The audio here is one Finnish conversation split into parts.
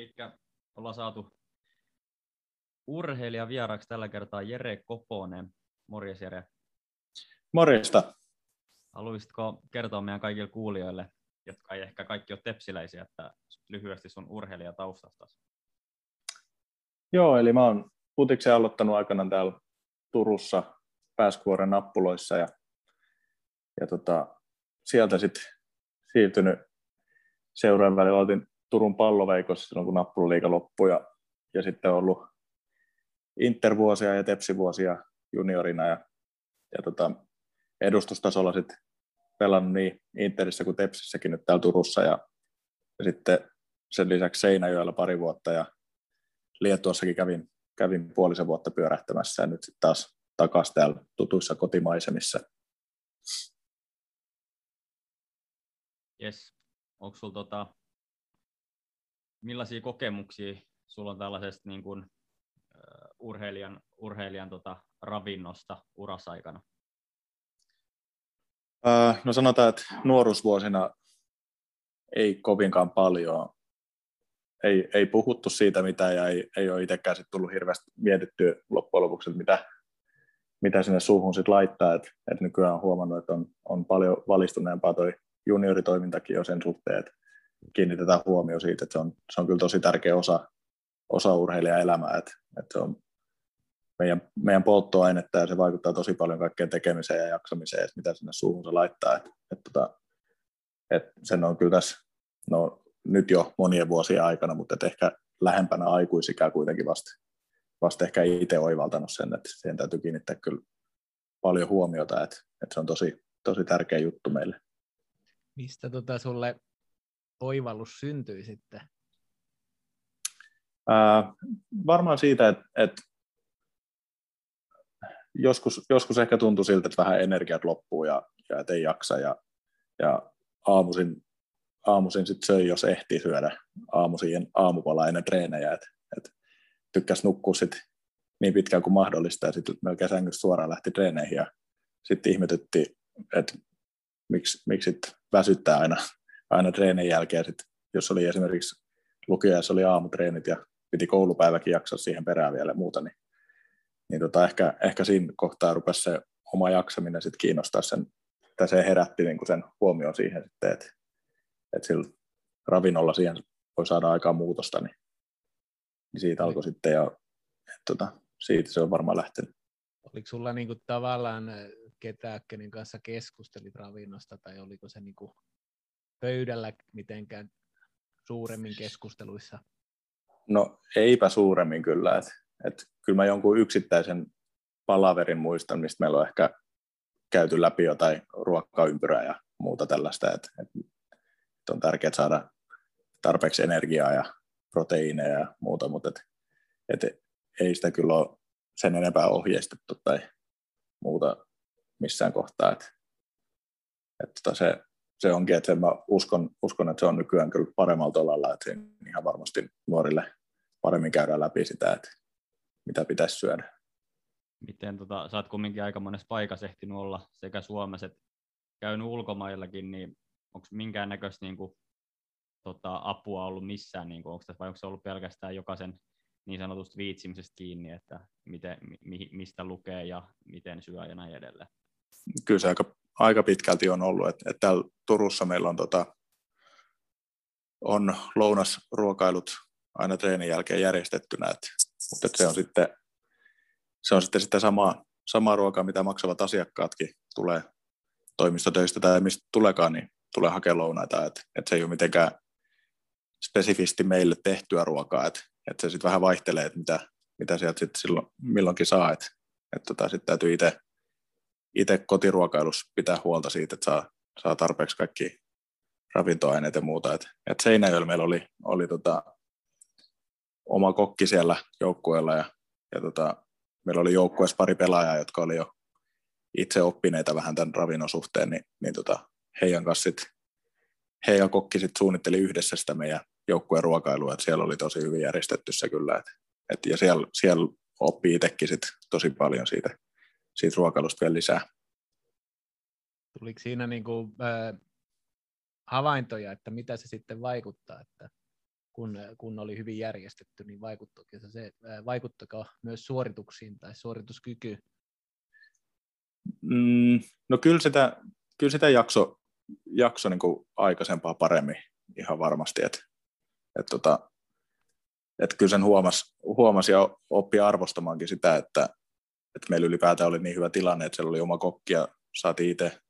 Eli ollaan saatu urheilija vieraaksi tällä kertaa Jere Koponen. Morjes Jere. Morjesta. Haluaisitko kertoa meidän kaikille kuulijoille, jotka ei ehkä kaikki ole tepsiläisiä, että lyhyesti sun urheilijataustasta? Joo, eli mä oon putiksen aloittanut aikanaan täällä Turussa Pääskuoren nappuloissa ja, ja tota, sieltä sitten siirtynyt seuraajan välillä. Oltiin Turun palloveikossa silloin, kun nappulaliiga loppui ja, ja sitten ollut intervuosia ja tepsivuosia juniorina ja, ja tota, edustustasolla sitten pelannut niin Interissä kuin Tepsissäkin nyt täällä Turussa ja, ja sitten sen lisäksi Seinäjoella pari vuotta ja Liettuassakin kävin, kävin puolisen vuotta pyörähtämässä ja nyt sitten taas takaisin täällä tutuissa kotimaisemissa. Yes. Onko sulla tota, millaisia kokemuksia sulla on tällaisesta niin kuin, urheilijan, urheilijan tota, ravinnosta urasaikana? No sanotaan, että nuoruusvuosina ei kovinkaan paljon. Ei, ei puhuttu siitä mitään ja ei, ei ole itsekään sit tullut hirveästi mietittyä loppujen lopuksi, että mitä, mitä sinne suuhun sit laittaa. Et, et nykyään on huomannut, että on, on paljon valistuneempaa toi junioritoimintakin jo sen suhteen, että kiinnitetään huomio siitä, että se on, se on kyllä tosi tärkeä osa, osa urheilijan elämää, että, että se on meidän, meidän polttoainetta ja se vaikuttaa tosi paljon kaikkeen tekemiseen ja jaksamiseen, että mitä sinne suuhun se laittaa. Että, että, tota, että sen on kyllä tässä no, nyt jo monien vuosien aikana, mutta että ehkä lähempänä aikuisikää kuitenkin vasta, vasta ehkä itse oivaltanut sen, että siihen täytyy kiinnittää kyllä paljon huomiota, että, että se on tosi, tosi tärkeä juttu meille. Mistä tota sulle oivallus syntyi sitten? Ää, varmaan siitä, että, että joskus, joskus ehkä tuntui siltä, että vähän energiat loppuu ja, ja et ei jaksa ja, ja aamuisin, aamuisin sit söi, jos ehti syödä aamuisin aamupalaa ennen treenejä, että et tykkäsi nukkua sit niin pitkään kuin mahdollista ja sitten melkein sängystä suoraan lähti treeneihin ja sitten ihmetyttiin, että miksi, miksi sit väsyttää aina, aina treenin jälkeen, sit, jos oli esimerkiksi lukijaissa oli aamutreenit ja piti koulupäiväkin jaksaa siihen perään vielä ja muuta, niin niin tota, ehkä, ehkä siinä kohtaa rupesi se oma jaksaminen sit kiinnostaa sen, että se herätti niin sen huomioon siihen sitten, että, että sillä ravinnolla siihen voi saada aikaan muutosta, niin, niin siitä alkoi sitten ja että, tota, siitä se on varmaan lähtenyt. Oliko sulla niin kuin, tavallaan ketään, kenen kanssa keskustelit ravinnosta, tai oliko se niin kuin, pöydällä mitenkään suuremmin keskusteluissa? No eipä suuremmin kyllä, että et kyllä mä jonkun yksittäisen palaverin muistan, mistä meillä on ehkä käyty läpi jotain ruokaympyrää ja muuta tällaista, että et, et on tärkeää saada tarpeeksi energiaa ja proteiineja ja muuta, mutta et, et ei sitä kyllä ole sen enempää ohjeistettu tai muuta missään kohtaa. Et, et tota se, se onkin, että mä uskon, uskon, että se on nykyään kyllä paremmalla tolalla, että ihan varmasti nuorille paremmin käydään läpi sitä, että mitä pitäisi syödä. Miten tota, sä oot kumminkin aika monessa paikassa ehtinyt olla sekä Suomessa että käynyt ulkomaillakin, niin onko minkäännäköistä niin kuin, tota, apua ollut missään, niin kuin, onko tässä, vai onko se ollut pelkästään jokaisen niin sanotusta viitsimisestä kiinni, että miten, mi, mistä lukee ja miten syö ja näin edelleen? Kyllä se aika, aika pitkälti on ollut, että, että täällä Turussa meillä on, tota, on lounasruokailut aina treenin jälkeen järjestettynä, että mutta se on sitten, se on sitten sitä samaa, samaa ruokaa, mitä maksavat asiakkaatkin tulee toimistotöistä tai mistä tulekaan, niin tulee hakemaan lounaita, että, että se ei ole mitenkään spesifisti meille tehtyä ruokaa, että, että se sitten vähän vaihtelee, että mitä, mitä sieltä sitten silloin milloinkin saa, että, että tota, sitten täytyy itse itse kotiruokailussa pitää huolta siitä, että saa, saa tarpeeksi kaikki ravintoaineet ja muuta. Et, et Seinäjoella meillä oli, oli tota, oma kokki siellä joukkueella ja, ja tota, meillä oli joukkueessa pari pelaajaa, jotka oli jo itse oppineita vähän tämän ravinnon suhteen, niin, niin tota, heidän kanssa sit, he ja kokki sit suunnitteli yhdessä sitä meidän joukkueen ruokailua, että siellä oli tosi hyvin järjestetty se kyllä, et, et, ja siellä, siellä oppii itsekin sit tosi paljon siitä, siitä ruokailusta vielä lisää. Tuliko siinä niin kuin, äh, havaintoja, että mitä se sitten vaikuttaa, että kun, kun oli hyvin järjestetty, niin vaikuttiko se, vaikuttiko myös suorituksiin tai suorituskyky? Mm, no kyllä sitä, kyllä sitä jakso, jakso niin kuin aikaisempaa paremmin ihan varmasti, että et tota, et kyllä sen huomasi, huomasi ja oppi arvostamaankin sitä, että, että meillä ylipäätään oli niin hyvä tilanne, että siellä oli oma kokki ja saatiin itse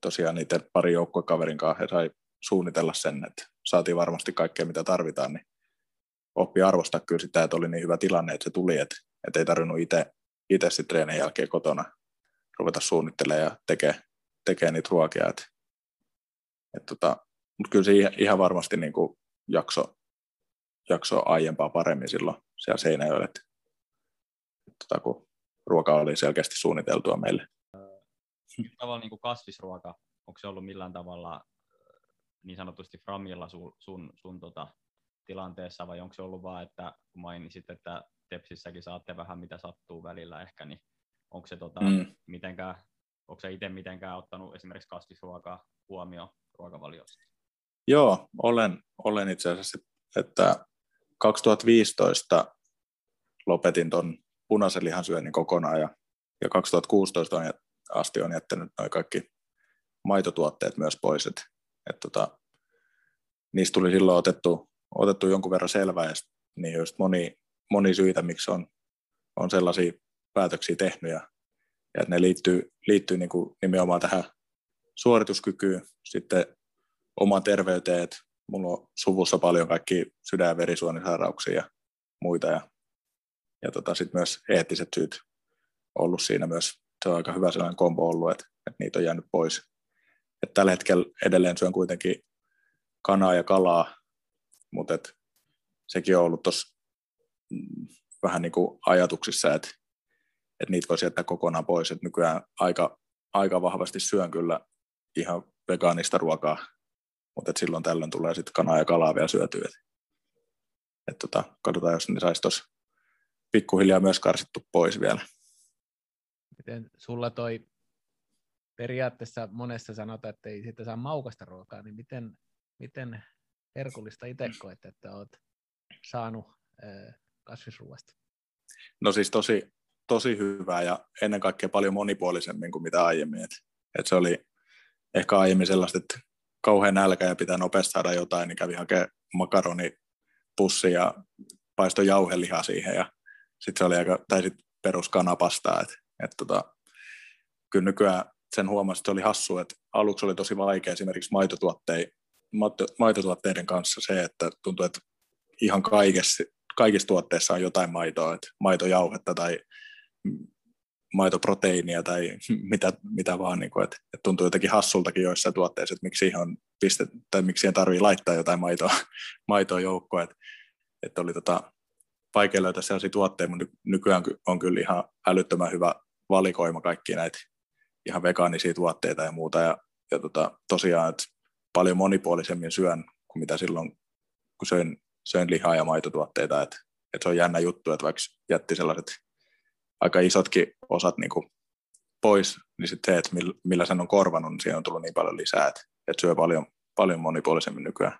tosiaan niitä pari joukkuekaverin kanssa, he sai suunnitella sen, että saatiin varmasti kaikkea mitä tarvitaan, niin oppi arvostaa kyllä sitä, että oli niin hyvä tilanne, että se tuli, että, että ei tarvinnut itse, itse sitten treenin jälkeen kotona ruveta suunnittelemaan ja tekee, tekee niitä ruokia. Että, et tota, mutta kyllä se ihan varmasti niin kuin jakso, jakso aiempaa paremmin silloin siellä Seinäjoella, että, tota, kun ruoka oli selkeästi suunniteltua meille. Tavallaan niin kuin kasvisruoka, onko se ollut millään tavalla niin sanotusti framilla sun, sun, sun tota, tilanteessa, vai onko se ollut vaan, että kun mainitsit, että Tepsissäkin saatte vähän mitä sattuu välillä ehkä, niin onko se tota, mm. mitenkään, onko se itse mitenkään ottanut esimerkiksi kasvisruokaa huomioon ruokavaliossa? Joo, olen, olen itse asiassa, että 2015 lopetin tuon punaisen lihan syönnin kokonaan ja, ja 2016 on, asti on jättänyt noin kaikki maitotuotteet myös pois, että et tota, niistä tuli silloin otettu, otettu jonkun verran selvää, ja niin just moni, moni syitä, miksi on, on sellaisia päätöksiä tehnyt, ja, ja ne liittyy, liittyy niin kuin nimenomaan tähän suorituskykyyn, sitten omaan terveyteen, että mulla on suvussa paljon kaikki sydän- ja verisuonisairauksia ja muita, ja, ja tota, sitten myös eettiset syyt ollut siinä myös, se on aika hyvä sellainen kombo ollut, että, että niitä on jäänyt pois, et tällä hetkellä edelleen syön kuitenkin kanaa ja kalaa, mutta et sekin on ollut tuossa mm, vähän niin kuin ajatuksissa, että et niitä voisi jättää kokonaan pois. Et nykyään aika, aika vahvasti syön kyllä ihan vegaanista ruokaa, mutta silloin tällöin tulee sitten kanaa ja kalaa vielä syötyä. Et, et tota, katsotaan, jos ne saisi tuossa pikkuhiljaa myös karsittu pois vielä. Miten sulla toi periaatteessa monessa sanotaan, että ei siitä saa maukasta ruokaa, niin miten, miten herkullista itse koet, että olet saanut kasvisruoasta? No siis tosi, tosi hyvää ja ennen kaikkea paljon monipuolisemmin kuin mitä aiemmin. Et, et se oli ehkä aiemmin sellaista, että kauhean nälkä ja pitää nopeasti saada jotain, niin kävi hakemaan makaronipussi ja paistoi jauhelihaa siihen ja sitten se oli aika, tai sitten peruskanapastaa, että et tota, kyllä nykyään sen huomasi, että se oli hassu, että aluksi oli tosi vaikea esimerkiksi maitotuotteiden kanssa se, että tuntui, että ihan kaikessa, kaikissa tuotteissa on jotain maitoa, että maitojauhetta tai maitoproteiinia tai mitä, mitä vaan, niin kuin, että, että tuntuu jotenkin hassultakin joissain tuotteissa, että miksi ihan piste, tai miksi siihen tarvii laittaa jotain maitoa, maitoa joukkoon, että, että oli tota, vaikea löytää sellaisia tuotteita, mutta nykyään on kyllä ihan älyttömän hyvä valikoima kaikki näitä ihan vegaanisia tuotteita ja muuta. Ja, ja tota, tosiaan, että paljon monipuolisemmin syön kuin mitä silloin, kun söin, söin lihaa ja maitotuotteita. Että, että se on jännä juttu, että vaikka jätti sellaiset aika isotkin osat niin kuin pois, niin sitten se, että millä sen on korvanut, niin siihen on tullut niin paljon lisää, että, että syö paljon, paljon monipuolisemmin nykyään.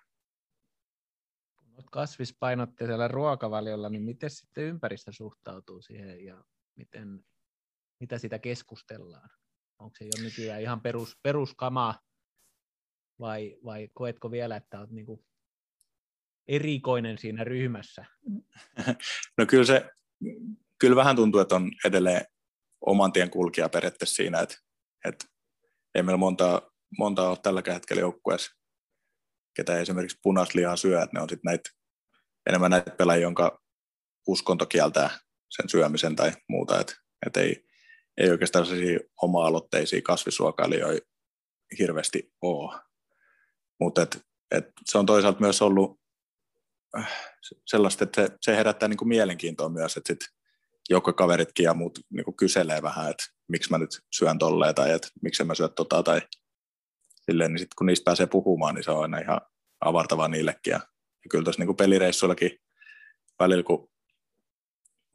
Kasvispainotteisella ruokavaliolla, niin miten sitten ympäristö suhtautuu siihen ja miten, mitä sitä keskustellaan? Onko se jo nykyään ihan perus, peruskama vai, vai koetko vielä, että olet niin erikoinen siinä ryhmässä? No kyllä se, kyllä vähän tuntuu, että on edelleen oman tien kulkija periaatteessa siinä, että, että ei meillä monta, monta ole tällä hetkellä joukkueessa, ketä esimerkiksi punaslihaa syö, että ne on sitten näitä, enemmän näitä pelaajia, jonka uskonto kieltää sen syömisen tai muuta, että, että ei, ei oikeastaan sellaisia oma-aloitteisia kasvisruokailijoita hirveästi ole. Mutta et, et se on toisaalta myös ollut äh, sellaista, että se, se herättää niinku mielenkiintoa myös, että sitten joukkokaveritkin ja muut niinku kyselee vähän, että miksi mä nyt syön tolleen tai että miksi mä syö tota tai silleen, niin sitten kun niistä pääsee puhumaan, niin se on aina ihan avartavaa niillekin. Ja, ja kyllä tuossa niinku pelireissuillakin välillä, kun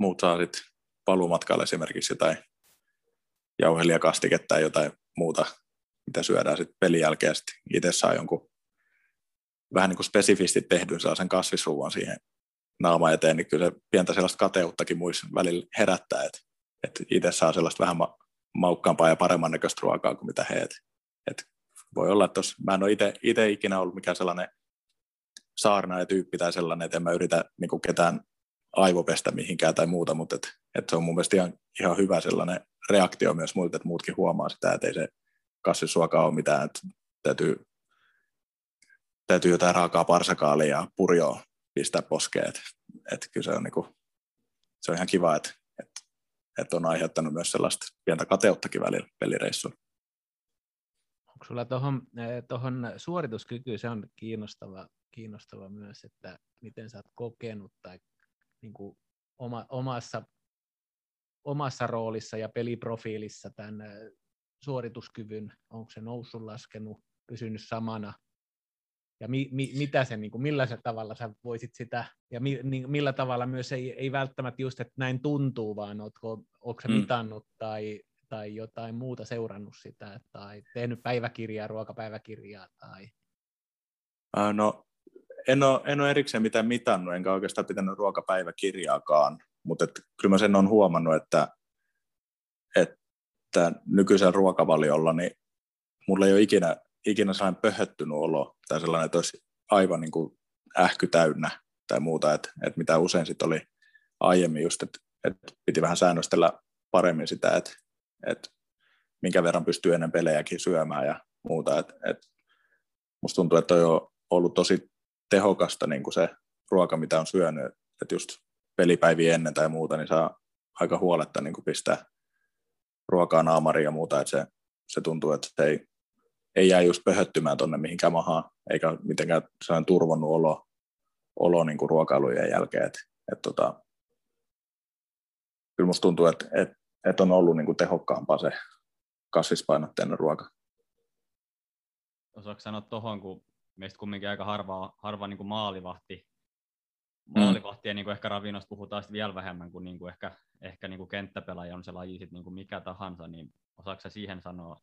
muut saa sitten paluumatkalle esimerkiksi jotain jauhelijakastiketta tai jotain muuta, mitä syödään sitten pelin jälkeen. Sitten itse saa jonkun vähän niin kuin spesifisti tehdyn sellaisen kasvisruuan siihen naama eteen, niin kyllä se pientä sellaista kateuttakin muissa välillä herättää, että, että itse saa sellaista vähän ma- maukkaampaa ja paremman näköistä ruokaa kuin mitä he. Voi olla, että tos, mä en ole itse ikinä ollut mikään sellainen saarna ja tyyppi tai sellainen, että en mä yritä niin kuin ketään aivopestä mihinkään tai muuta, mutta et, et se on mun mielestä ihan, ihan hyvä sellainen reaktio myös muilta, että muutkin huomaa sitä, että ei se kasvisruoka ole mitään, että täytyy, täytyy jotain raakaa parsakaalia ja purjoa pistää poskeen, että et kyllä se on, niinku, se on ihan kiva, että et, et on aiheuttanut myös sellaista pientä kateuttakin välillä pelireissulla. Onko sulla tuohon tohon suorituskykyyn, se on kiinnostava, kiinnostava myös, että miten sä oot kokenut tai niin kuin oma, omassa, omassa roolissa ja peliprofiilissa tämän suorituskyvyn, onko se noussut, laskenut, pysynyt samana, ja mi, mi, mitä se, niin kuin, millä se tavalla sä voisit sitä, ja mi, niin, millä tavalla myös ei, ei välttämättä just, että näin tuntuu, vaan ootko, onko se mm. mitannut tai, tai jotain muuta seurannut sitä, tai tehnyt päiväkirjaa, ruokapäiväkirjaa, tai... No, en ole, en ole erikseen mitään mitannut, enkä oikeastaan pitänyt ruokapäiväkirjaakaan, mutta et, kyllä mä sen on huomannut, että, että nykyisellä ruokavaliolla niin mulla ei ole ikinä, ikinä sellainen pöhöttynyt olo tai sellainen, että olisi aivan niin kuin ähky täynnä tai muuta, että, että mitä usein sitten oli aiemmin just, että, että piti vähän säännöstellä paremmin sitä, että, että minkä verran pystyy ennen pelejäkin syömään ja muuta. Että, että musta tuntuu, että on ollut tosi tehokasta niin kuin se ruoka, mitä on syönyt, että just pelipäiviä ennen tai muuta, niin saa aika huoletta niin kuin pistää ruokaa naamariin ja muuta, että se, se tuntuu, että se ei, ei jää just pöhöttymään tuonne mihinkään mahaan, eikä mitenkään sellainen turvonnut olo, olo niin kuin ruokailujen jälkeen. Et, et tota, kyllä musta tuntuu, että et, et on ollut niin kuin tehokkaampaa se kasvispainotteinen ruoka. Osaatko sanoa tuohon, kun meistä kumminkin aika harva, harva niin kuin maalivahti. Mm. Maalivahtien niin kuin ehkä ravinnosta puhutaan vielä vähemmän kuin, niin kuin ehkä, ehkä niin kuin kenttäpelaaja on se laji sit niin kuin mikä tahansa, niin osaako siihen sanoa,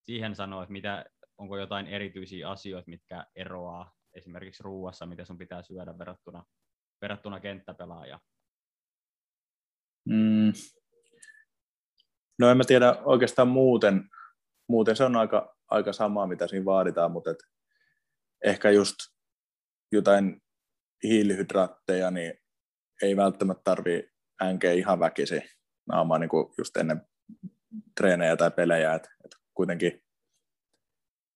siihen sanoa, että mitä, onko jotain erityisiä asioita, mitkä eroaa esimerkiksi ruuassa, mitä sun pitää syödä verrattuna, verrattuna kenttäpelaajaan? Mm. No en mä tiedä oikeastaan muuten, muuten se on aika, aika samaa, mitä siinä vaaditaan, mutta et ehkä just jotain hiilihydraatteja, niin ei välttämättä tarvi änkeä ihan väkisi naamaa niin kuin just ennen treenejä tai pelejä, että et kuitenkin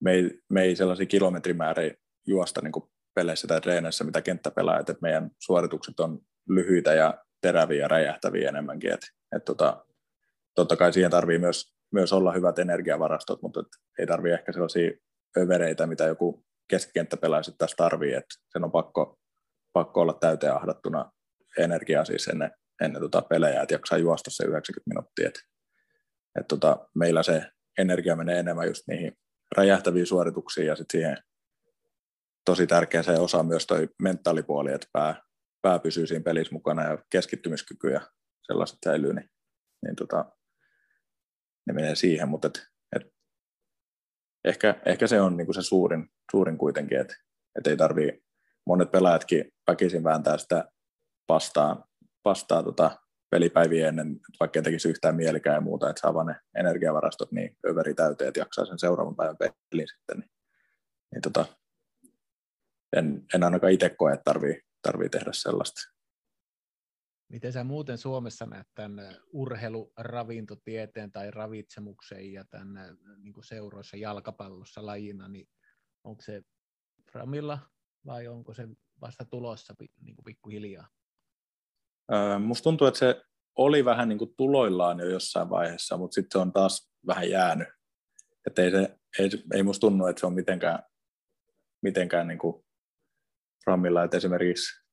me ei, me ei sellaisia kilometrimääriä juosta niin kuin peleissä tai treeneissä, mitä kenttäpelaajat, että meidän suoritukset on lyhyitä ja teräviä ja räjähtäviä enemmänkin, että et tota, totta kai siihen tarvii myös, myös olla hyvät energiavarastot, mutta ei tarvii ehkä sellaisia övereitä, mitä joku keskikenttäpelaaja tässä tarvii, että sen on pakko, pakko olla täyteen ahdattuna energiaa siis ennen, ennen tota pelejä, että jaksaa juosta se 90 minuuttia. Et, et tota, meillä se energia menee enemmän just niihin räjähtäviin suorituksiin ja sitten siihen tosi tärkeä se osa myös toi mentaalipuoli, että pää, pää pysyy siinä pelissä mukana ja keskittymiskyky ja sellaiset säilyy, niin, niin tota, ne menee siihen, mutta et, et ehkä, ehkä se on niinku se suurin, suurin kuitenkin, että et ei tarvii, monet pelaajatkin väkisin vääntää sitä pastaa, pastaa tota pelipäiviä ennen, vaikka ei tekisi yhtään mielikään ja muuta, että saa vaan ne energiavarastot niin överi täyteen, että jaksaa sen seuraavan päivän pelin sitten, niin, niin tota, en, en ainakaan itse koe, että tarvii, tarvii tehdä sellaista. Miten sä muuten Suomessa näet tämän urheiluravintotieteen tai ravitsemuksen ja tämän niin seuroissa jalkapallossa lajina, niin onko se Framilla vai onko se vasta tulossa niin kuin pikkuhiljaa? Öö, musta tuntuu, että se oli vähän niin kuin tuloillaan jo jossain vaiheessa, mutta sitten se on taas vähän jäänyt. Että ei, se, ei, ei musta tunnu, että se on mitenkään, mitenkään niin kuin Framilla, että esimerkiksi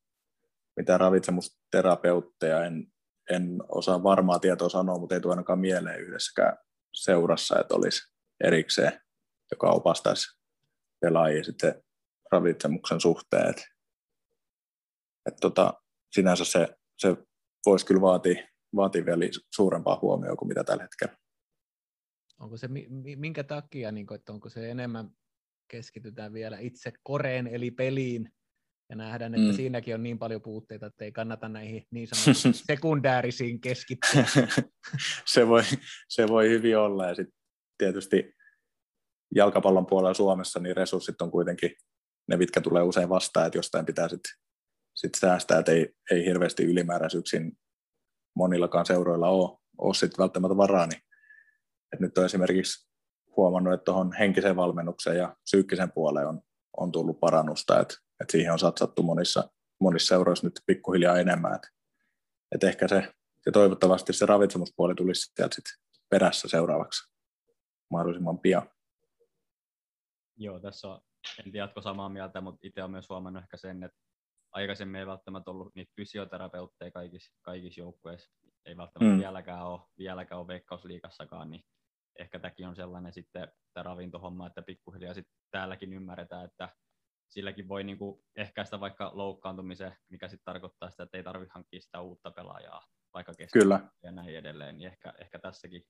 mitä ravitsemusterapeutteja en, en osaa varmaa tietoa sanoa, mutta ei tule ainakaan mieleen yhdessäkään seurassa, että olisi erikseen, joka opastaisi pelaajia sitten ravitsemuksen suhteen. Et, et tota, sinänsä se, se voisi kyllä vaatia, vaatia vielä suurempaa huomioon kuin mitä tällä hetkellä. Onko se minkä takia, niin kuin, että onko se enemmän keskitytään vielä itse koreen eli peliin ja nähdään, että mm. siinäkin on niin paljon puutteita, että ei kannata näihin niin sanottuihin sekundäärisiin keskittyä. se, voi, se voi hyvin olla ja sitten tietysti jalkapallon puolella Suomessa niin resurssit on kuitenkin ne, mitkä tulee usein vastaan, että jostain pitää sitten sit säästää, että ei, ei hirveästi ylimääräisyyksiin monillakaan seuroilla ole, ole sit välttämättä varaa, niin että nyt on esimerkiksi huomannut, että tuohon henkiseen valmennukseen ja psyykkisen puoleen on, on tullut parannusta, että, että siihen on satsattu monissa, monissa seuroissa nyt pikkuhiljaa enemmän, että, että ehkä se, ja toivottavasti se ravitsemuspuoli tulisi sieltä sit perässä seuraavaksi mahdollisimman pian. Joo, tässä on, en tiedä, samaa mieltä, mutta itse olen myös huomannut ehkä sen, että aikaisemmin ei välttämättä ollut niitä fysioterapeutteja kaikissa, kaikissa joukkueissa, ei välttämättä mm. vieläkään ole, vieläkään ole veikkausliikassakaan, niin ehkä tämäkin on sellainen sitten tämä ravintohomma, että pikkuhiljaa sitten täälläkin ymmärretään, että silläkin voi niinku ehkäistä vaikka loukkaantumisen, mikä sitten tarkoittaa sitä, että ei tarvitse hankkia sitä uutta pelaajaa vaikka Kyllä. ja näin edelleen, niin ehkä, ehkä tässäkin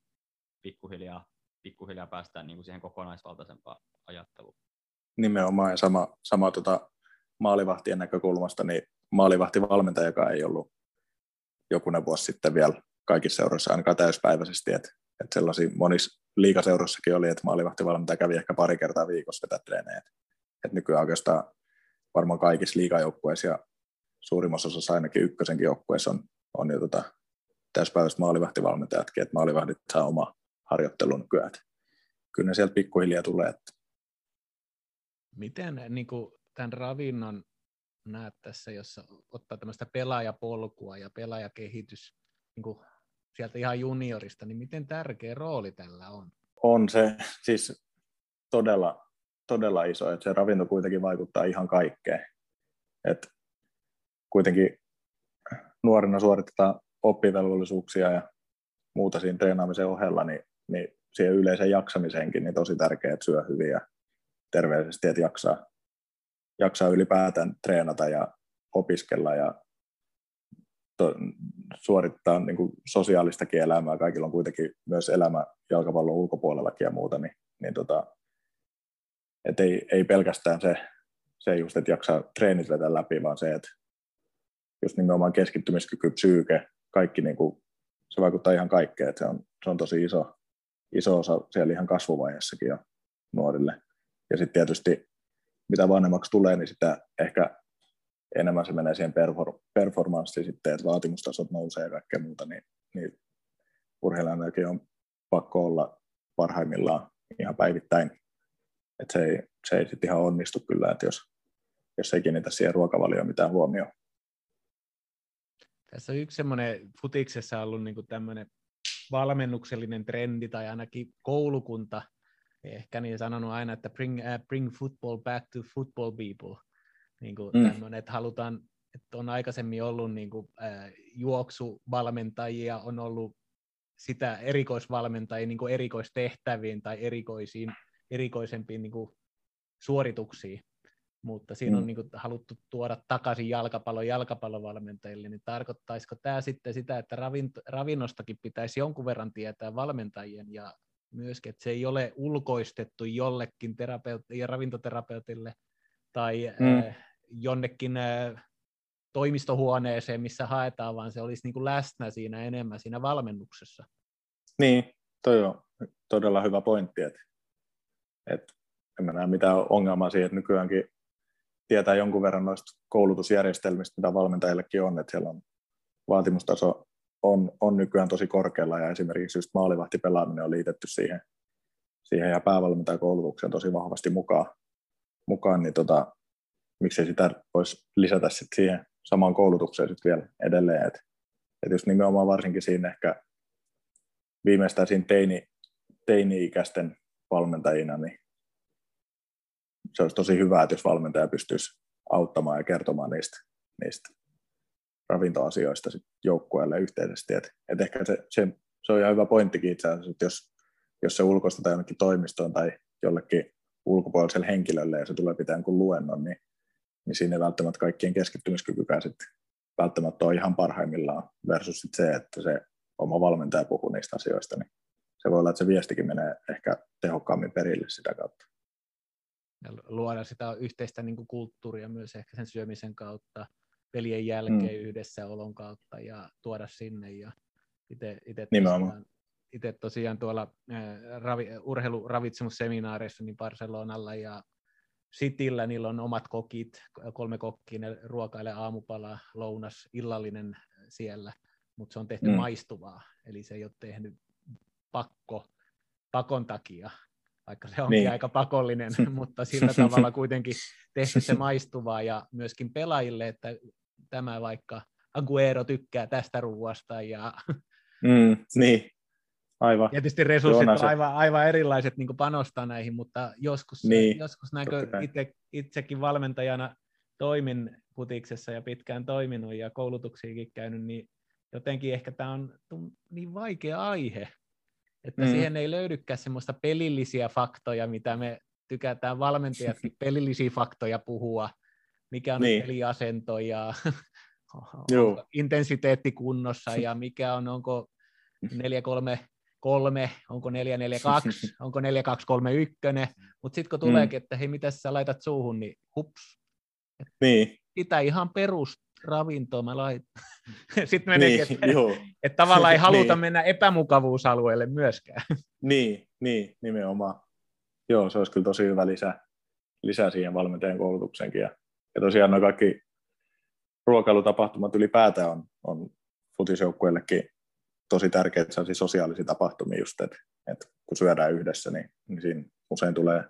pikkuhiljaa, pikkuhiljaa päästään niinku siihen kokonaisvaltaisempaan ajatteluun. Nimenomaan ja sama, sama tota, maalivahtien näkökulmasta, niin maalivahtivalmentaja, joka ei ollut jokunen vuosi sitten vielä kaikissa seuroissa ainakaan täyspäiväisesti, että, että sellaisia monissa liikaseurossakin oli, että maalivahtivalmentaja kävi ehkä pari kertaa viikossa vetää treenejä. Että nykyään oikeastaan varmaan kaikissa liikajoukkueissa ja suurimmassa osassa ainakin ykkösenkin joukkueessa on, on jo tota, täyspäiväiset maalivahtivalmentajatkin, että maalivahdit saa oma harjoittelun nykyään. Kyllä ne sieltä pikkuhiljaa tulee. Että... Miten niin kuin tämän ravinnon näet tässä, jossa ottaa tämmöistä pelaajapolkua ja pelaajakehitys niin kuin sieltä ihan juniorista, niin miten tärkeä rooli tällä on? On se siis todella, todella iso, että se ravinto kuitenkin vaikuttaa ihan kaikkeen. Et kuitenkin nuorena suoritetaan oppivelvollisuuksia ja muuta siinä treenaamisen ohella, niin, niin siihen yleiseen jaksamiseenkin niin tosi tärkeää, että syö hyvin ja terveellisesti, että jaksaa, jaksaa ylipäätään treenata ja opiskella ja to, suorittaa niin kuin sosiaalistakin elämää. Kaikilla on kuitenkin myös elämä jalkapallon ulkopuolellakin ja muuta, niin, niin tota, et ei, ei pelkästään se, se just, että jaksaa treenit vetää läpi, vaan se, että just nimenomaan keskittymiskyky, psyyke, kaikki niin kuin, se vaikuttaa ihan kaikkeen, että se on, se on tosi iso, iso osa siellä ihan kasvuvaiheessakin jo nuorille. Ja sitten tietysti mitä vanhemmaksi tulee, niin sitä ehkä enemmän se menee siihen perfor- performanssiin sitten, että vaatimustasot nousee ja kaikkea muuta, niin, niin urheilijankin on pakko olla parhaimmillaan ihan päivittäin. että se ei, se ei sitten ihan onnistu kyllä, että jos, jos ei kiinnitä siihen ruokavalioon mitään huomioon. Tässä on yksi semmoinen futiksessa ollut niin tämmöinen valmennuksellinen trendi tai ainakin koulukunta, ehkä niin sanonut aina, että bring, uh, bring football back to football people. Niin kuin mm. tämmöinen, että halutaan, että on aikaisemmin ollut niin kuin, äh, juoksuvalmentajia, on ollut sitä erikoisvalmentajia niin kuin erikoistehtäviin tai erikoisiin, erikoisempiin niin kuin suorituksiin, mutta siinä mm. on niin kuin, haluttu tuoda takaisin jalkapallon jalkapallovalmentajille, niin tarkoittaisiko tämä sitten sitä, että ravinto, ravinnostakin pitäisi jonkun verran tietää valmentajien ja myöskin, että se ei ole ulkoistettu jollekin terapeutti- ja ravintoterapeutille tai mm. äh, jonnekin äh, toimistohuoneeseen, missä haetaan, vaan se olisi niin kuin läsnä siinä enemmän siinä valmennuksessa. Niin, toi on todella hyvä pointti, että, että en mä näe mitään ongelmaa siihen, että nykyäänkin tietää jonkun verran noista koulutusjärjestelmistä, mitä valmentajillekin on, että siellä on vaatimustaso on, on nykyään tosi korkealla ja esimerkiksi just maalivahtipelaaminen on liitetty siihen, siihen ja päävalmentajakoulutukseen tosi vahvasti mukaan, mukaan niin tota, miksei sitä voisi lisätä sit siihen samaan koulutukseen sit vielä edelleen. Et, et just nimenomaan varsinkin siinä ehkä viimeistään siinä teini, teini-ikäisten valmentajina, niin se olisi tosi hyvä, että jos valmentaja pystyisi auttamaan ja kertomaan niistä, niistä ravintoasioista sit joukkueelle yhteisesti. Et, et ehkä se, se, se, on ihan hyvä pointtikin itse asiassa, että jos, jos se ulkoistetaan jonnekin toimistoon tai jollekin ulkopuoliselle henkilölle ja se tulee pitää kuin luennon, niin niin siinä ei välttämättä kaikkien keskittymiskykykään sitten välttämättä ole ihan parhaimmillaan versus sit se, että se oma valmentaja puhuu niistä asioista, niin se voi olla, että se viestikin menee ehkä tehokkaammin perille sitä kautta. ja luoda sitä yhteistä niin kuin kulttuuria myös ehkä sen syömisen kautta, pelien jälkeen mm. yhdessä olon kautta ja tuoda sinne. Ja itse tosiaan, itse tosiaan tuolla äh, ravi, urheiluravitsemusseminaareissa niin Barcelonalla ja Cityllä niillä on omat kokit, kolme kokkia, ne ruokailee aamupala, lounas, illallinen siellä, mutta se on tehty mm. maistuvaa, eli se ei ole tehnyt pakko, pakon takia, vaikka se onkin niin. aika pakollinen, mutta sillä tavalla kuitenkin tehty se maistuvaa ja myöskin pelaajille, että tämä vaikka Aguero tykkää tästä ruuasta ja mm, niin. Aivan. Tietysti resurssit on aivan, aivan erilaiset niin panostaa näihin, mutta joskus, niin, joskus näkö itse, itsekin valmentajana toimin putiksessa ja pitkään toiminut ja koulutuksiakin käynyt, niin jotenkin ehkä tämä on niin vaikea aihe, että mm. siihen ei löydykään semmoista pelillisiä faktoja, mitä me tykätään valmentajatkin pelillisiä faktoja puhua, mikä on niin. peliasento ja intensiteetti kunnossa ja mikä on, onko 4-3 kolme, onko 442, onko 4231, mutta sitten kun tuleekin, mm. että hei, mitä sä laitat suuhun, niin hups. Niin. Sitä ihan perusravintoa mä laitan. sitten meneekin, niin, että, että tavallaan ei haluta niin. mennä epämukavuusalueelle myöskään. niin, niin, nimenomaan. Joo, se olisi kyllä tosi hyvä lisä, lisä siihen valmentajan koulutukseenkin. Ja, ja tosiaan nuo kaikki ruokailutapahtumat ylipäätään on, on futisjoukkueillekin tosi tärkeitä sosiaalisia tapahtumia just, että, että kun syödään yhdessä, niin, niin siinä usein tulee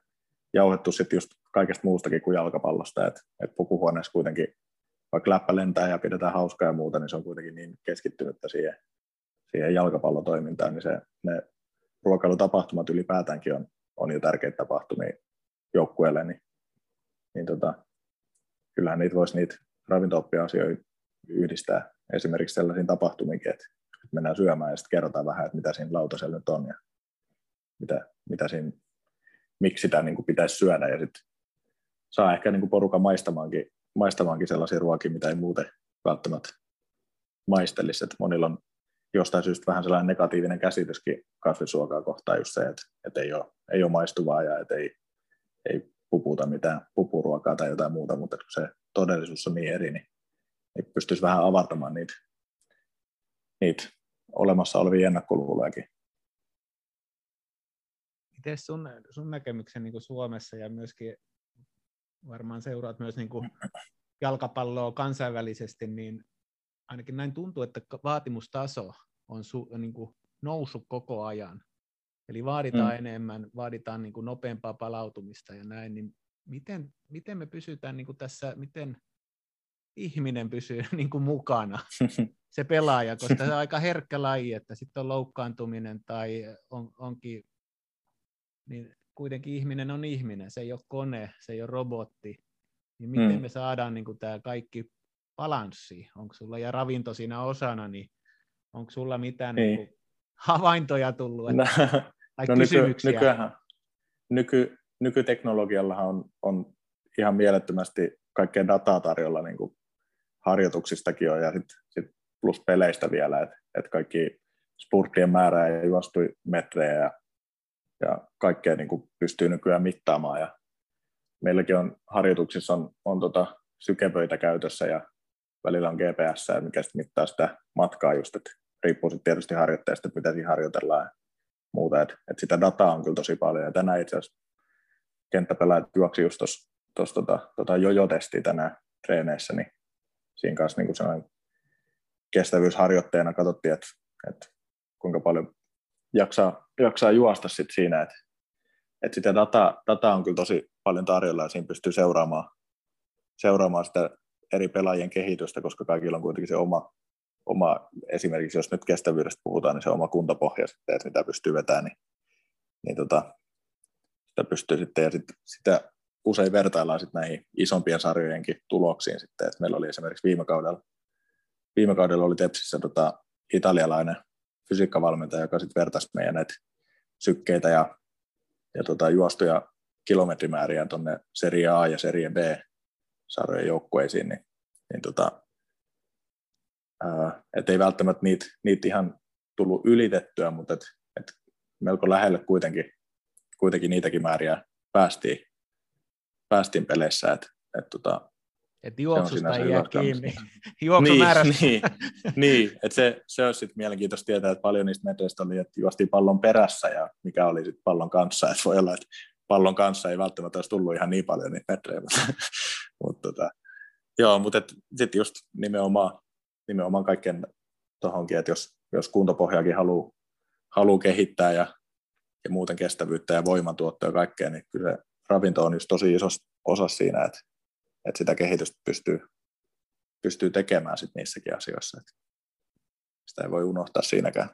jauhettu sitten just kaikesta muustakin kuin jalkapallosta, että, että pukuhuoneessa kuitenkin vaikka läppä lentää ja pidetään hauskaa ja muuta, niin se on kuitenkin niin keskittynyttä siihen, siihen jalkapallotoimintaan, niin se, ne ruokailutapahtumat ylipäätäänkin on, on jo tärkeitä tapahtumia joukkueelle, niin, niin tota, kyllähän niitä voisi niitä ravinto asioita yhdistää esimerkiksi sellaisiin tapahtumiin, että mennään syömään ja sitten kerrotaan vähän, että mitä siinä lautasella nyt on ja mitä, mitä siinä, miksi sitä niin kuin pitäisi syödä. Ja sitten saa ehkä niin kuin porukan maistamaankin, maistamaankin sellaisia ruokia, mitä ei muuten välttämättä maistelisi, että monilla on jostain syystä vähän sellainen negatiivinen käsityskin kasvisruokaa kohtaan just se, että, että ei, ole, ei ole maistuvaa ja että ei, ei puputa mitään pupuruokaa tai jotain muuta, mutta kun se todellisuus on niin eri, niin, niin pystyisi vähän avartamaan niitä, niitä olemassa olevia ennakkoluulojakin. Miten sun, sun näkemyksen niin kuin Suomessa ja myöskin varmaan seuraat myös niin kuin jalkapalloa kansainvälisesti, niin ainakin näin tuntuu, että vaatimustaso on su, niin kuin noussut koko ajan. Eli vaaditaan mm. enemmän, vaaditaan niin kuin nopeampaa palautumista ja näin, niin miten, miten me pysytään niin kuin tässä, miten ihminen pysyy niin kuin mukana, se pelaaja, koska se on aika herkkä laji, että sitten on loukkaantuminen tai on, onkin, niin kuitenkin ihminen on ihminen, se ei ole kone, se ei ole robotti, niin miten mm. me saadaan niin kuin tämä kaikki balanssi, onko sulla ja ravinto siinä osana, niin onko sulla mitään niin kuin havaintoja tullut, että, no, tai no kysymyksiä? Nyky, nykyään, nyky, nykyteknologiallahan on, on ihan mielettömästi kaikkea dataa tarjolla niin kuin harjoituksistakin on ja sitten sit plus peleistä vielä, että et kaikki spurttien määrää ja juostui metrejä ja, ja kaikkea niin kuin pystyy nykyään mittaamaan ja meilläkin on harjoituksissa on, on tota sykepöitä käytössä ja välillä on GPS, mikä sitten mittaa sitä matkaa just, että riippuu sitten tietysti harjoitteesta, että mitä siinä harjoitellaan ja muuta, että et sitä dataa on kyllä tosi paljon ja tänään itse asiassa kenttäpelaajat juoksi just tuossa tota, tota jojo-testi tänään treeneissä, niin siinä kanssa niin kuin kestävyysharjoitteena katsottiin, että, että kuinka paljon jaksaa, jaksaa juosta sit siinä, että, että sitä data, data on kyllä tosi paljon tarjolla ja siinä pystyy seuraamaan, seuraamaan sitä eri pelaajien kehitystä, koska kaikilla on kuitenkin se oma, oma esimerkiksi jos nyt kestävyydestä puhutaan, niin se oma kuntapohja sitten, että mitä pystyy vetämään, niin, niin tota, sitä pystyy sitten, ja sit, sitä usein vertaillaan sitten näihin isompien sarjojenkin tuloksiin sitten, että meillä oli esimerkiksi viime kaudella, viime kaudella oli Tepsissä tota, italialainen fysiikkavalmentaja, joka sitten vertaisi meidän näitä sykkeitä ja, ja tota, juostuja kilometrimääriä tuonne Serie A ja Serie B sarjojen joukkueisiin, niin, niin tota, että ei välttämättä niitä, niitä ihan tullut ylitettyä, mutta et, et melko lähelle kuitenkin, kuitenkin niitäkin määriä päästiin päästiin peleissä, että et, tota, että juoksusta ei jää kiinni. Niin, niin, niin että se, se olisi sitten mielenkiintoista tietää, että paljon niistä metreistä oli, että juostiin pallon perässä ja mikä oli sitten pallon kanssa. Että voi olla, että pallon kanssa ei välttämättä olisi tullut ihan niin paljon niitä metrejä, mutta, mutta tota, joo, mutta sitten just nimenomaan, nimenomaan kaiken tuohonkin, että jos, jos kuntopohjaakin haluaa haluu kehittää ja, ja muuten kestävyyttä ja voimantuottoa ja kaikkea, niin kyllä se ravinto on just tosi iso osa siinä, että, että sitä kehitystä pystyy, pystyy tekemään sit niissäkin asioissa. Että sitä ei voi unohtaa siinäkään.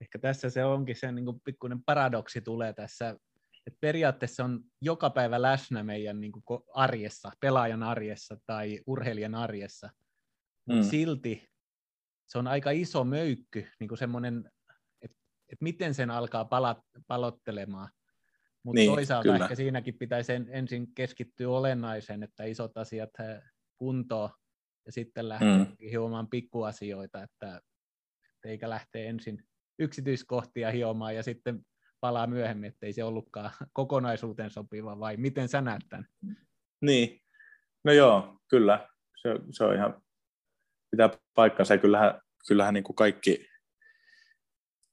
Ehkä tässä se onkin se niin pikkuinen paradoksi tulee tässä et periaatteessa on joka päivä läsnä meidän niin arjessa, pelaajan arjessa tai urheilijan arjessa, mutta mm. silti se on aika iso möykky, niin semmoinen, että et miten sen alkaa pala, palottelemaan. Mutta niin, toisaalta kyllä. ehkä siinäkin pitäisi ensin keskittyä olennaiseen, että isot asiat kuntoon ja sitten lähteä mm. hiomaan pikkuasioita, että eikä lähteä ensin yksityiskohtia hiomaan ja sitten palaa myöhemmin, että ei se ollutkaan kokonaisuuteen sopiva, vai miten sä näet tämän? Niin, no joo, kyllä, se, se on ihan, pitää paikkansa, kyllähän, kyllähän niin kuin kaikki,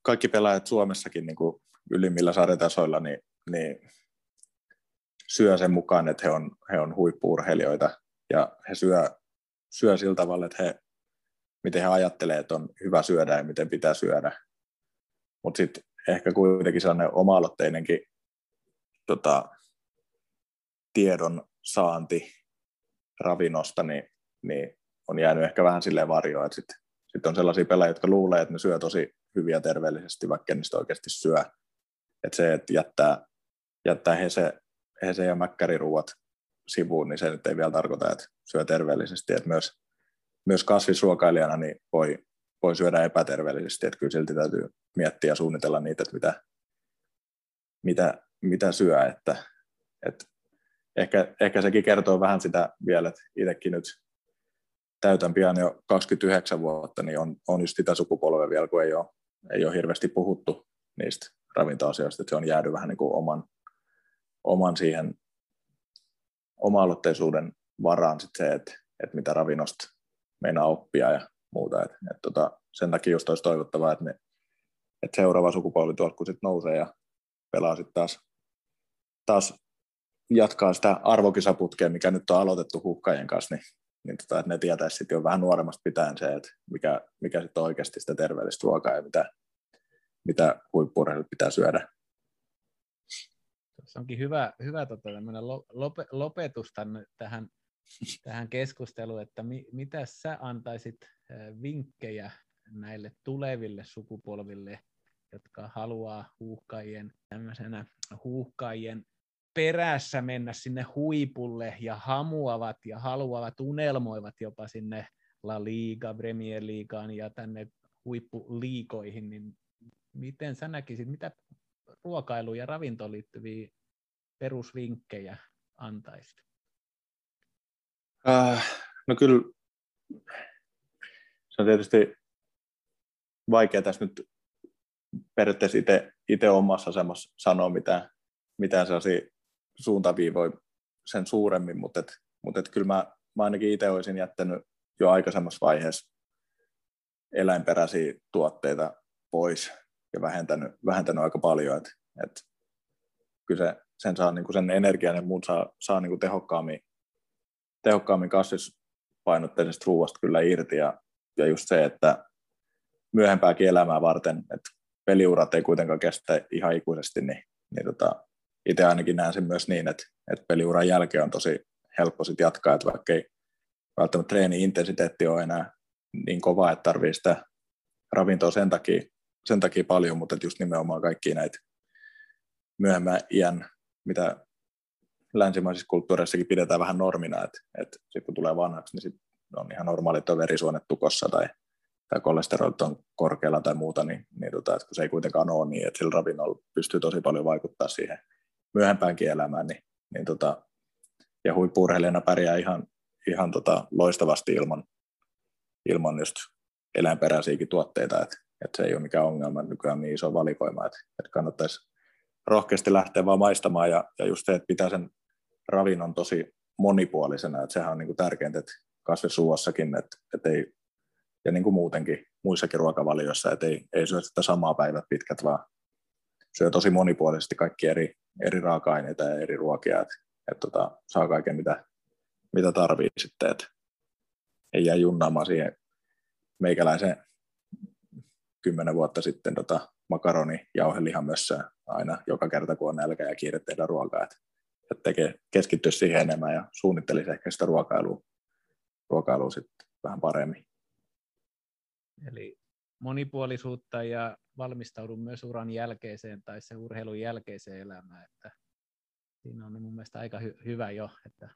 kaikki pelaajat Suomessakin niin kuin ylimmillä sarjatasoilla, niin, niin syö sen mukaan, että he on, he on huippuurheilijoita, ja he syö, syö sillä tavalla, että he, miten he ajattelee, että on hyvä syödä ja miten pitää syödä. Mutta sitten ehkä kuitenkin sellainen oma-aloitteinenkin tota, tiedon saanti ravinnosta, niin, niin on jäänyt ehkä vähän silleen varjoon, että sitten sit on sellaisia pelaajia, jotka luulee, että ne syö tosi hyviä terveellisesti, vaikka ne oikeasti syö. Että se, että jättää, jättää hese, hese ja mäkkäriruuat sivuun, niin se nyt ei vielä tarkoita, että syö terveellisesti. Että myös, myös kasvisruokailijana niin voi, voi syödä epäterveellisesti, että kyllä silti täytyy miettiä ja suunnitella niitä, että mitä, mitä, mitä syö, että, että ehkä, ehkä sekin kertoo vähän sitä vielä, että itsekin nyt täytän pian jo 29 vuotta, niin on, on just sitä sukupolvea vielä, kun ei ole, ei ole hirveästi puhuttu niistä ravintoasioista, että se on jäänyt vähän niin kuin oman, oman siihen oma-aloitteisuuden varaan sit se, että, että mitä ravinnosta meinaa oppia ja muuta. Et, et tota, sen takia just olisi toivottavaa, että, ne, että seuraava sukupolvi tuolta kun sit nousee ja pelaa sitten taas, taas jatkaa sitä arvokisaputkea, mikä nyt on aloitettu hukkajien kanssa, niin, niin tota, että ne tietäisi sitten jo vähän nuoremmasta pitäen se, että mikä, mikä sitten oikeasti sitä terveellistä ruokaa ja mitä, mitä huippurheilut pitää syödä. Se onkin hyvä, hyvä tota, lopetus tämän, tähän tähän keskusteluun, että mi, mitä sä antaisit vinkkejä näille tuleville sukupolville, jotka haluaa huuhkajien, tämmöisenä huuhkajien perässä mennä sinne huipulle ja hamuavat ja haluavat, unelmoivat jopa sinne La Liga, Premier Ligaan ja tänne huippuliikoihin, niin miten sä näkisit, mitä ruokailuun ja ravintoon liittyviä perusvinkkejä antaisit? Äh, no kyllä se on tietysti vaikea tässä nyt periaatteessa itse, itse omassa asemassa sanoa mitään, mitään sellaisia suuntaviivoja sen suuremmin, mutta, et, mutta et kyllä mä, mä ainakin itse olisin jättänyt jo aikaisemmassa vaiheessa eläinperäisiä tuotteita pois ja vähentänyt, vähentänyt aika paljon, että et, kyllä se, sen, saa, niin kuin sen energian ja muut saa, saa niin kuin tehokkaammin tehokkaammin kasvispainotteisesta ruoasta kyllä irti ja, ja just se, että myöhempääkin elämää varten, että peliurat ei kuitenkaan kestä ihan ikuisesti, niin, niin tota, itse ainakin näen sen myös niin, että, että peliuran jälkeen on tosi helppo sit jatkaa, että vaikka ei välttämättä treeni-intensiteetti ole enää niin kova, että tarvii sitä ravintoa sen takia, sen takia paljon, mutta just nimenomaan kaikki näitä myöhemmän iän, mitä länsimaisissa kulttuureissakin pidetään vähän normina, että, että sitten kun tulee vanhaksi, niin sit on ihan normaali, että on verisuonet tukossa tai, tai kolesterolit on korkealla tai muuta, niin, niin tota, että kun se ei kuitenkaan ole niin, että sillä ravinnolla pystyy tosi paljon vaikuttaa siihen myöhempäänkin elämään, niin, niin tota, ja huippuurheilijana pärjää ihan, ihan tota loistavasti ilman, ilman just eläinperäisiäkin tuotteita, että, että se ei ole mikään ongelma, nykyään niin iso valikoima, että, että kannattaisi rohkeasti lähteä vaan maistamaan. Ja, ja just se, että pitää sen ravinnon tosi monipuolisena, että sehän on niin kuin tärkeintä, että kasvisruoassakin, että, että ei, ja niin kuin muutenkin muissakin ruokavalioissa, että ei, ei syö sitä samaa päivät pitkät, vaan syö tosi monipuolisesti kaikki eri, eri raaka-aineita ja eri ruokia, että, että tota, saa kaiken mitä, mitä tarvii sitten, että ei jää junnaamaan siihen meikäläisen kymmenen vuotta sitten tota, makaroni mössöä aina joka kerta, kun on nälkä ja kiire tehdä ruokaa. Että, että tekee, keskittyisi siihen enemmän ja suunnittelisi ehkä sitä ruokailua, ruokailua sitten vähän paremmin. Eli monipuolisuutta ja valmistaudun myös uran jälkeiseen tai se urheilun jälkeiseen elämään. Että siinä on mun mielestä aika hy- hyvä jo, että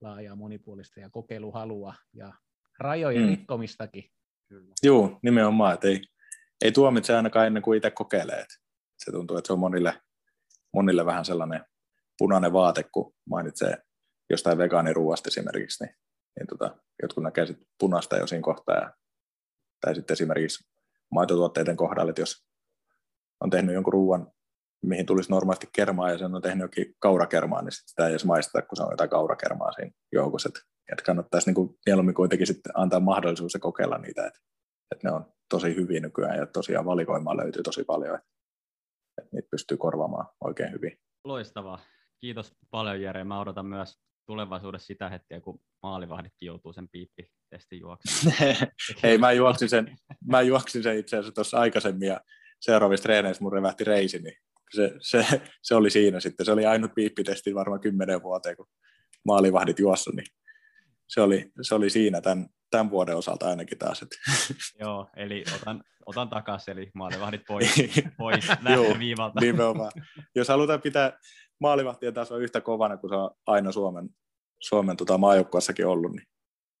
laajaa monipuolista ja kokeiluhalua ja rajojen mm. rikkomistakin. Kyllä. Joo, nimenomaan, että ei, ei tuomitse ainakaan ennen kuin itse kokeilee. Se tuntuu, että se on monille, monille vähän sellainen punainen vaate, kun mainitsee jostain vegaaniruuasta esimerkiksi, niin, niin tota, jotkut näkee sit punaista jo siinä kohtaa. Ja, tai sitten esimerkiksi maitotuotteiden kohdalla, että jos on tehnyt jonkun ruoan, mihin tulisi normaalisti kermaa ja sen on tehnyt jokin kaurakermaa, niin sitä ei edes maisteta, kun se on jotain kaurakermaa siinä joukossa. Että, että kannattaisi niin kuin mieluummin kuitenkin sitten antaa mahdollisuus ja kokeilla niitä, että, että ne on tosi hyviä nykyään ja tosiaan valikoimaa löytyy tosi paljon, että, että niitä pystyy korvaamaan oikein hyvin. Loistavaa. Kiitos paljon Jere. Mä odotan myös tulevaisuudessa sitä hetkeä, kun maalivahditkin joutuu sen piippitestin juoksemaan. Hei, mä juoksin sen, mä juoksin sen itse asiassa tuossa aikaisemmin ja seuraavissa treeneissä mun revähti reisi, niin se, se, se, oli siinä sitten. Se oli ainut piippitesti varmaan kymmenen vuoteen, kun maalivahdit juossa, niin se oli, se oli siinä tämän, tämän vuoden osalta ainakin taas. Että. Joo, eli otan, otan takaisin, eli maalivahdit pois, pois Joo, viivalta. Nimenomaan. Jos halutaan pitää maalivahtien taso yhtä kovana kuin se on aina Suomen, Suomen tota, maajoukkuassakin ollut, niin,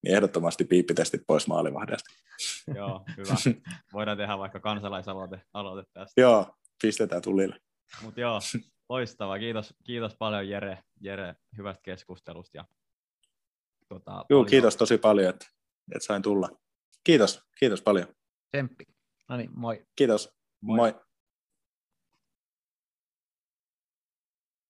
niin ehdottomasti piippitestit pois maalivahdesta. Joo, hyvä. Voidaan tehdä vaikka kansalaisaloite aloite tästä. Joo, pistetään tulille. Mutta joo, loistavaa. Kiitos, kiitos paljon Jere, Jere hyvästä keskustelusta. Ja, tota, Joo, kiitos tosi paljon, että, että sain tulla. Kiitos, kiitos paljon. Tsemppi. No niin, moi. Kiitos, moi. moi.